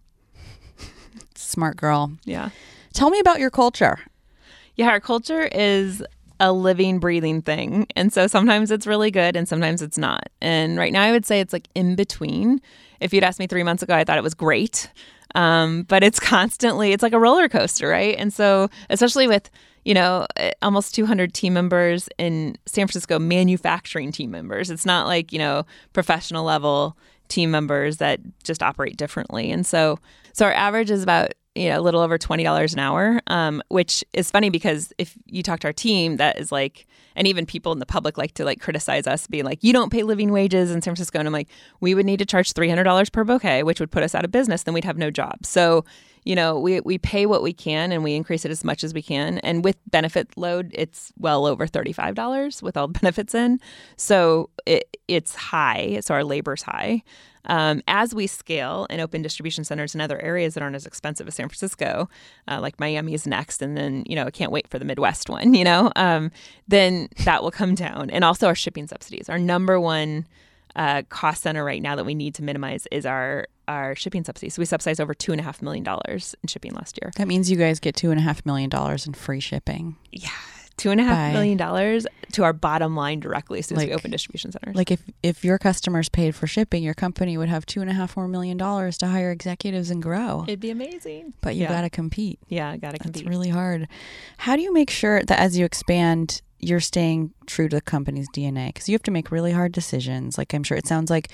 smart girl yeah tell me about your culture yeah our culture is a living, breathing thing. And so sometimes it's really good and sometimes it's not. And right now I would say it's like in between. If you'd asked me three months ago, I thought it was great. Um, but it's constantly, it's like a roller coaster, right? And so, especially with, you know, eh, almost 200 team members in San Francisco, manufacturing team members, it's not like, you know, professional level team members that just operate differently. And so, so our average is about you know a little over twenty dollars an hour, um, which is funny because if you talk to our team, that is like, and even people in the public like to like criticize us, being like, you don't pay living wages in San Francisco, and I'm like, we would need to charge three hundred dollars per bouquet, which would put us out of business. Then we'd have no job. So you know, we we pay what we can and we increase it as much as we can. And with benefit load, it's well over thirty five dollars with all the benefits in. So it, it's high. So our labor's high. Um, as we scale and open distribution centers in other areas that aren't as expensive as San Francisco, uh, like Miami is next, and then you know I can't wait for the Midwest one. You know, um, then that will come down, and also our shipping subsidies. Our number one uh, cost center right now that we need to minimize is our our shipping subsidies. So we subsidized over two and a half million dollars in shipping last year. That means you guys get two and a half million dollars in free shipping. Yeah, two and a half million dollars to our bottom line directly since like, we open distribution centers. Like if if your customers paid for shipping, your company would have two and a half more million dollars to hire executives and grow. It'd be amazing. But you yeah. got to compete. Yeah, got to compete. It's really hard. How do you make sure that as you expand, you're staying true to the company's DNA? Because you have to make really hard decisions. Like I'm sure it sounds like,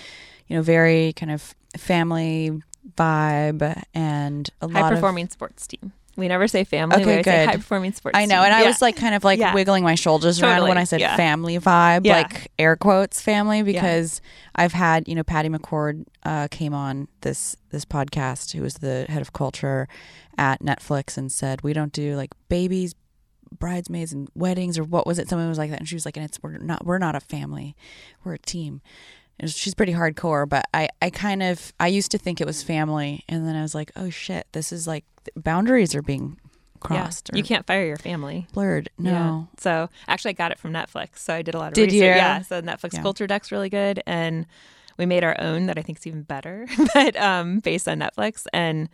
you know, very kind of family vibe and a lot of. high performing of, sports team. We never say family. Okay, we good. high performing sports. I know, team. and I was like kind of like yeah. wiggling my shoulders totally. around when I said yeah. family vibe, like air quotes family, because I've had you know Patty McCord uh, came on this this podcast, who was the head of culture at Netflix, and said we don't do like babies, bridesmaids, and weddings, or what was it? Someone was like that, and she was like, and it's we're not we're not a family, we're a team she's pretty hardcore but i i kind of i used to think it was family and then i was like oh shit this is like boundaries are being crossed yeah. you can't fire your family blurred no yeah. so actually i got it from netflix so i did a lot of did research you? yeah so netflix yeah. culture deck's really good and we made our own that i think is even better but um based on netflix and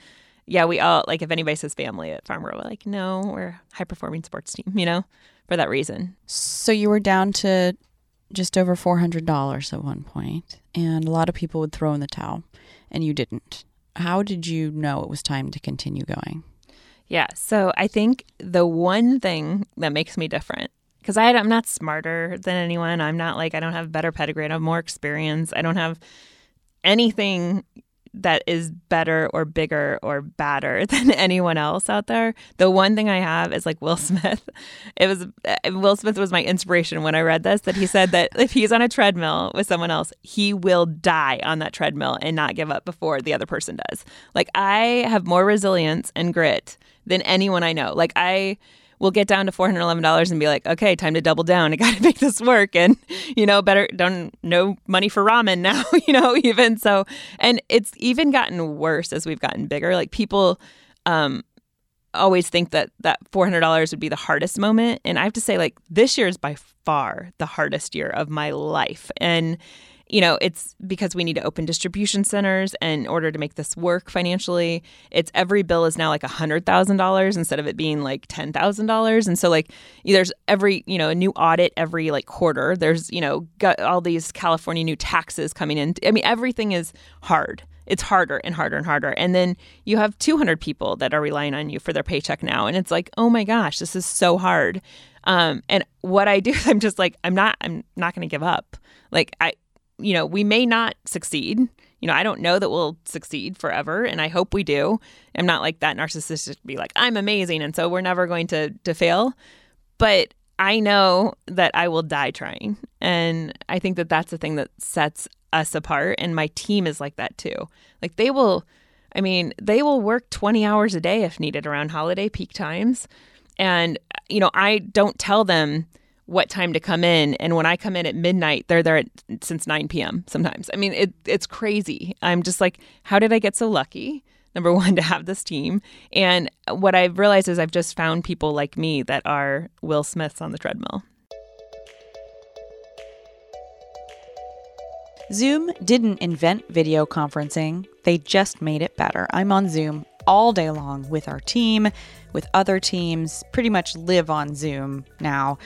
yeah we all like if anybody says family at farm we're like no we're high performing sports team you know for that reason so you were down to just over $400 at one point, and a lot of people would throw in the towel, and you didn't. How did you know it was time to continue going? Yeah, so I think the one thing that makes me different, because I'm not smarter than anyone. I'm not like, I don't have better pedigree. I have more experience. I don't have anything that is better or bigger or badder than anyone else out there. The one thing I have is like Will Smith. It was uh, Will Smith was my inspiration when I read this that he said that if he's on a treadmill with someone else, he will die on that treadmill and not give up before the other person does. Like I have more resilience and grit than anyone I know. Like I will get down to $411 and be like, okay, time to double down. I got to make this work. And, you know, better, don't, no money for ramen now, you know, even so. And it's even gotten worse as we've gotten bigger. Like people, um, always think that that $400 would be the hardest moment and i have to say like this year is by far the hardest year of my life and you know, it's because we need to open distribution centers and in order to make this work financially. It's every bill is now like a hundred thousand dollars instead of it being like ten thousand dollars. And so like there's every, you know, a new audit every like quarter. There's, you know, got all these California new taxes coming in. I mean, everything is hard. It's harder and harder and harder. And then you have 200 people that are relying on you for their paycheck now. And it's like, oh my gosh, this is so hard. Um, and what I do, I'm just like, I'm not, I'm not going to give up. Like I, you know, we may not succeed. You know, I don't know that we'll succeed forever, and I hope we do. I'm not like that narcissistic to be like, I'm amazing, and so we're never going to to fail. But I know that I will die trying, and I think that that's the thing that sets us apart. And my team is like that too. Like they will, I mean, they will work 20 hours a day if needed around holiday peak times, and you know, I don't tell them what time to come in. And when I come in at midnight, they're there at, since 9 p.m. sometimes. I mean, it, it's crazy. I'm just like, how did I get so lucky? Number one, to have this team. And what I've realized is I've just found people like me that are Will Smiths on the treadmill. Zoom didn't invent video conferencing, they just made it better. I'm on Zoom all day long with our team, with other teams, pretty much live on Zoom now.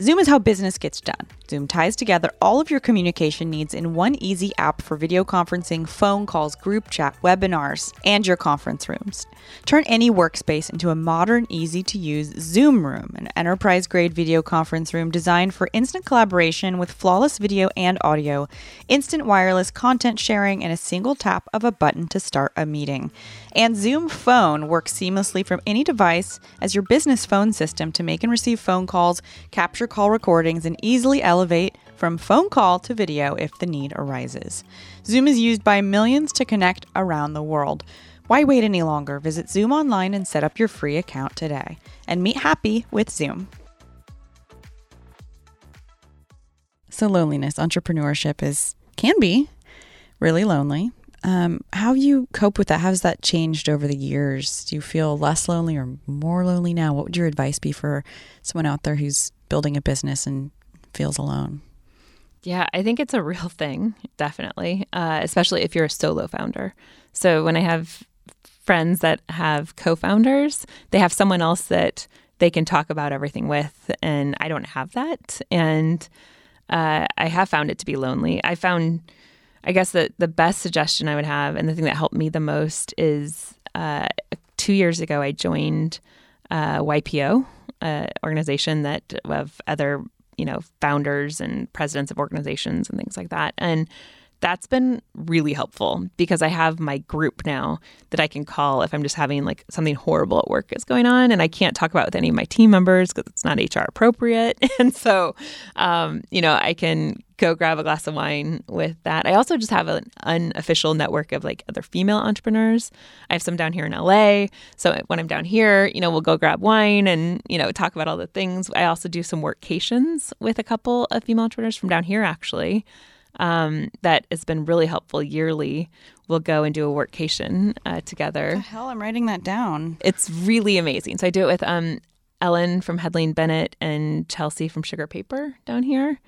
Zoom is how business gets done. Zoom ties together all of your communication needs in one easy app for video conferencing, phone calls, group chat, webinars, and your conference rooms. Turn any workspace into a modern, easy to use Zoom room, an enterprise grade video conference room designed for instant collaboration with flawless video and audio, instant wireless content sharing, and a single tap of a button to start a meeting. And Zoom Phone works seamlessly from any device as your business phone system to make and receive phone calls, capture call recordings, and easily elevate from phone call to video if the need arises. Zoom is used by millions to connect around the world. Why wait any longer? Visit Zoom online and set up your free account today and meet happy with Zoom. So loneliness, entrepreneurship is can be really lonely. Um, how you cope with that? How's that changed over the years? Do you feel less lonely or more lonely now? What would your advice be for someone out there who's building a business and feels alone? Yeah, I think it's a real thing, definitely, uh, especially if you're a solo founder. So when I have friends that have co founders, they have someone else that they can talk about everything with, and I don't have that. And uh, I have found it to be lonely. I found I guess the the best suggestion I would have, and the thing that helped me the most, is uh, two years ago I joined uh, YPO, uh, organization that of other you know founders and presidents of organizations and things like that, and that's been really helpful because I have my group now that I can call if I'm just having like something horrible at work is going on and I can't talk about with any of my team members because it's not HR appropriate. And so, um, you know, I can go grab a glass of wine with that. I also just have an unofficial network of like other female entrepreneurs. I have some down here in LA. So when I'm down here, you know, we'll go grab wine and, you know, talk about all the things. I also do some workations with a couple of female entrepreneurs from down here, actually um, that has been really helpful yearly. We'll go and do a workcation uh, together. hell, I'm writing that down. It's really amazing. So I do it with um, Ellen from Hedley Bennett and Chelsea from Sugar Paper down here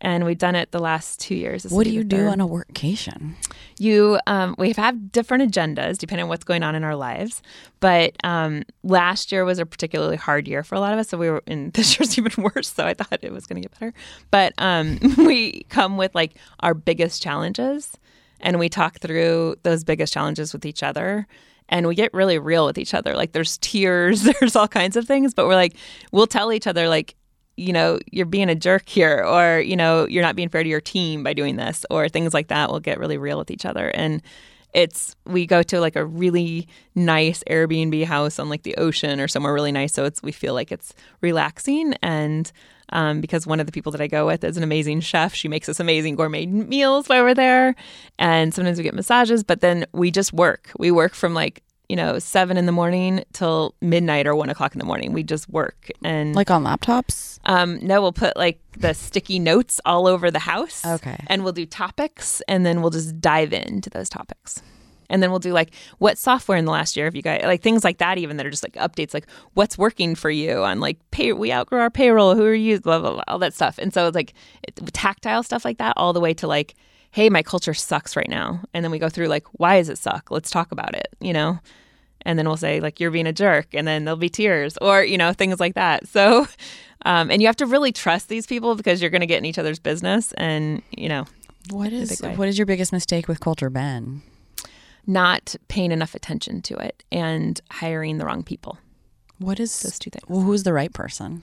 and we've done it the last two years. What do you do on a workcation? You, um, we have different agendas depending on what's going on in our lives. But um, last year was a particularly hard year for a lot of us, so we were in this year's even worse. So I thought it was going to get better. But um, we come with like our biggest challenges, and we talk through those biggest challenges with each other and we get really real with each other. Like there's tears, there's all kinds of things, but we're like, we'll tell each other like, you know, you're being a jerk here, or, you know, you're not being fair to your team by doing this, or things like that will get really real with each other. And it's we go to like a really nice Airbnb house on like the ocean or somewhere really nice. So it's we feel like it's relaxing and um, because one of the people that I go with is an amazing chef. She makes us amazing gourmet meals while we're there. And sometimes we get massages, but then we just work. We work from like you know, seven in the morning till midnight or one o'clock in the morning. We just work and like on laptops. Um, no, we'll put like the sticky notes all over the house. Okay, and we'll do topics, and then we'll just dive into those topics. And then we'll do like what software in the last year have you guys like things like that even that are just like updates like what's working for you on like pay we outgrow our payroll who are you blah blah blah all that stuff and so it's like it, tactile stuff like that all the way to like hey my culture sucks right now. And then we go through like why does it suck? Let's talk about it you know? And then we'll say like you're being a jerk. And then there'll be tears or you know things like that. So um, and you have to really trust these people because you're going to get in each other's business and you know what is what is your biggest mistake with culture ben? Not paying enough attention to it and hiring the wrong people. What is those two things. Well, who's the right person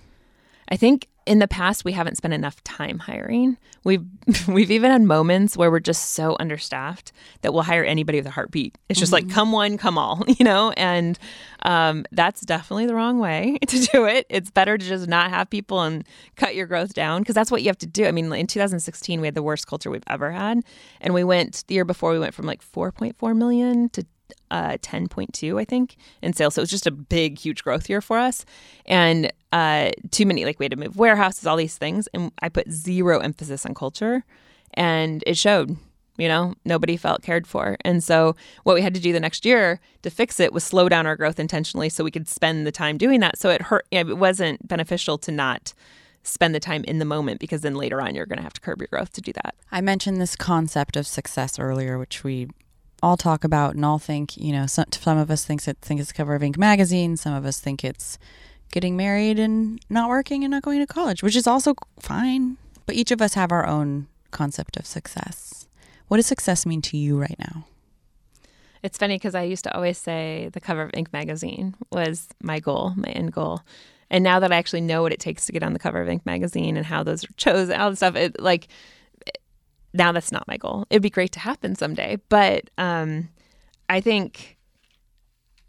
I think in the past we haven't spent enough time hiring. We've we've even had moments where we're just so understaffed that we'll hire anybody with a heartbeat. It's just mm-hmm. like come one, come all, you know. And um, that's definitely the wrong way to do it. It's better to just not have people and cut your growth down because that's what you have to do. I mean, in 2016 we had the worst culture we've ever had, and we went the year before we went from like 4.4 million to uh, 10.2, I think, in sales. So it was just a big, huge growth year for us. And uh, too many, like we had to move warehouses, all these things. And I put zero emphasis on culture. And it showed, you know, nobody felt cared for. And so what we had to do the next year to fix it was slow down our growth intentionally so we could spend the time doing that. So it hurt, it wasn't beneficial to not spend the time in the moment because then later on you're going to have to curb your growth to do that. I mentioned this concept of success earlier, which we all talk about and all think, you know, some, some of us thinks it, think it's cover of Inc. magazine. Some of us think it's getting married and not working and not going to college, which is also fine. But each of us have our own concept of success. What does success mean to you right now? It's funny because I used to always say the cover of Inc. magazine was my goal, my end goal. And now that I actually know what it takes to get on the cover of Inc. magazine and how those are chosen, all the stuff, it like now that's not my goal. It'd be great to happen someday, but um, I think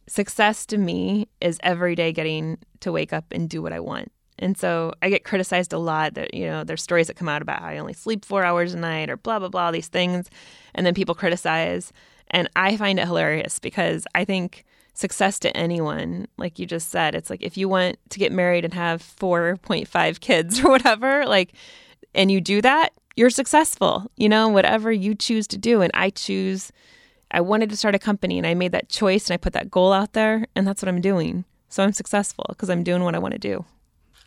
success to me is every day getting to wake up and do what I want. And so I get criticized a lot that, you know, there's stories that come out about how I only sleep four hours a night or blah, blah, blah, these things. And then people criticize. And I find it hilarious because I think success to anyone, like you just said, it's like if you want to get married and have 4.5 kids or whatever, like, and you do that, you're successful, you know, whatever you choose to do. And I choose, I wanted to start a company and I made that choice and I put that goal out there and that's what I'm doing. So I'm successful because I'm doing what I want to do.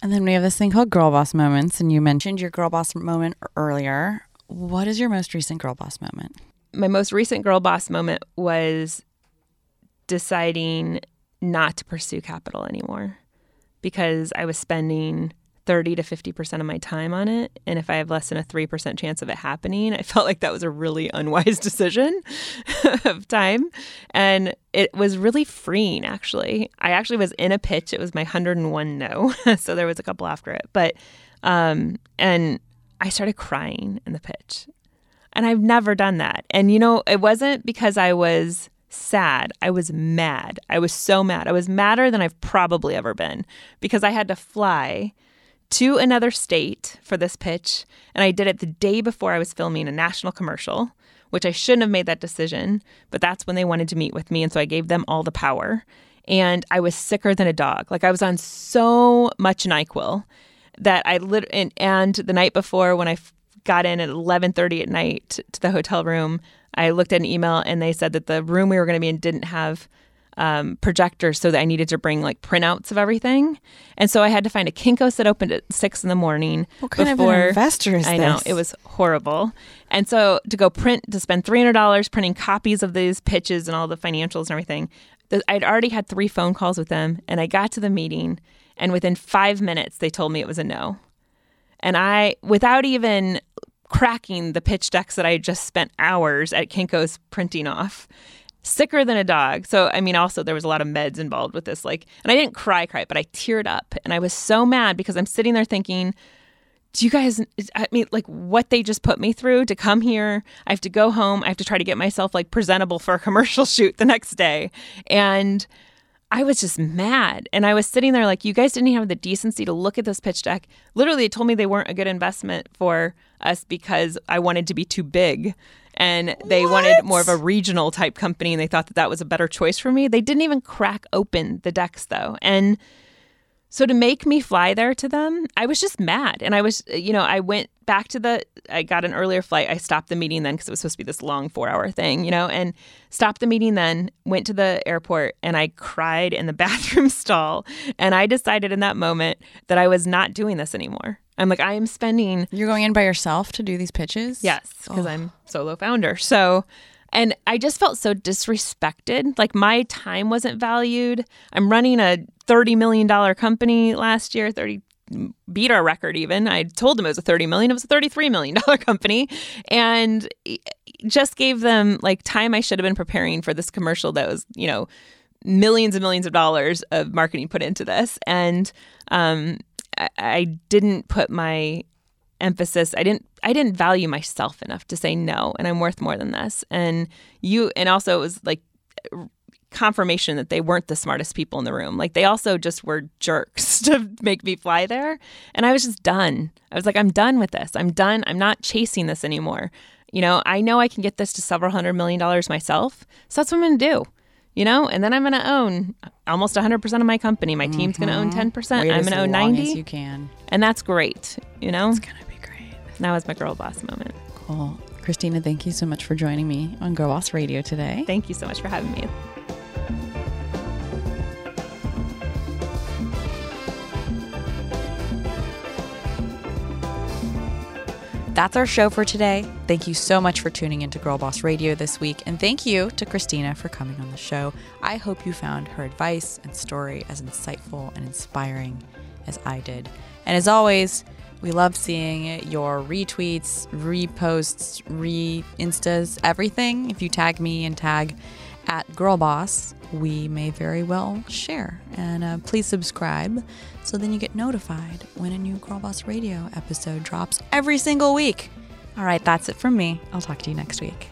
And then we have this thing called girl boss moments. And you mentioned your girl boss moment earlier. What is your most recent girl boss moment? My most recent girl boss moment was deciding not to pursue capital anymore because I was spending 30 to 50% of my time on it. And if I have less than a 3% chance of it happening, I felt like that was a really unwise decision of time. And it was really freeing, actually. I actually was in a pitch. It was my 101 no. so there was a couple after it. But, um, and I started crying in the pitch. And I've never done that. And, you know, it wasn't because I was sad. I was mad. I was so mad. I was madder than I've probably ever been because I had to fly to another state for this pitch, and I did it the day before I was filming a national commercial, which I shouldn't have made that decision, but that's when they wanted to meet with me, and so I gave them all the power. And I was sicker than a dog. Like I was on so much NyQuil that I lit and, and the night before when I f- got in at 11:30 at night to the hotel room, I looked at an email and they said that the room we were going to be in didn't have um, projector so that I needed to bring like printouts of everything. And so I had to find a Kinko's that opened at six in the morning. What kind before, of investor is I this? know it was horrible. And so to go print to spend three hundred dollars printing copies of these pitches and all the financials and everything. I'd already had three phone calls with them, and I got to the meeting, and within five minutes they told me it was a no. And I, without even cracking the pitch decks that I had just spent hours at Kinko's printing off, sicker than a dog. So, I mean, also there was a lot of meds involved with this. Like, and I didn't cry, cry, but I teared up. And I was so mad because I'm sitting there thinking, do you guys i mean like what they just put me through to come here i have to go home i have to try to get myself like presentable for a commercial shoot the next day and i was just mad and i was sitting there like you guys didn't have the decency to look at this pitch deck literally they told me they weren't a good investment for us because i wanted to be too big and they What? wanted more of a regional type company and they thought that that was a better choice for me they didn't even crack open the decks though and so to make me fly there to them, I was just mad. And I was, you know, I went back to the, I got an earlier flight. I stopped the meeting then because it was supposed to be this long four hour thing, you know, and stopped the meeting then, went to the airport and I cried in the bathroom stall. And I decided in that moment that I was not doing this anymore. I'm like, I am spending You're going in by yourself to do these pitches? Yes, because I'm solo founder. So, and I just felt so disrespected. Like my time wasn't valued. I'm running a $30 million company last year, 30 beat our record even. I told them it was a 30 million, it was a 33 million dollar company and just gave them like time I should have been preparing for this commercial that was, you know, millions and millions of dollars of marketing put into this and um I, I didn't put my emphasis i didn't i didn't value myself enough to say no and i'm worth more than this. And you and also it was like confirmation that they weren't the smartest people in the room. Like they also just were jerks to make me fly there. And i was just done. I was like i'm done with this. I'm done. I'm not chasing this anymore. You know i know i can get this to several hundred million dollars myself so that's what i'm going to do you know and then i'm going to own almost 100% of my company my team's going to own 10% Mm-hmm. Wait i'm going to own 90 as you can. and that's great you know It's gonna be great. Now was my girl boss moment. Cool. Christina, thank you so much for joining me on Girlboss Radio today. Thank you so much for having me. That's our show for today. Thank you so much for tuning into Girlboss Radio this week. And thank you to Christina for coming on the show. I hope you found her advice and story as insightful and inspiring as I did. And as always, we love seeing your retweets, reposts, re instas, everything. If you tag me and tag at Girlboss, we may very well share. And uh, please subscribe so then you get notified when a new Girlboss Radio episode drops every single week. All right, that's it from me. I'll talk to you next week.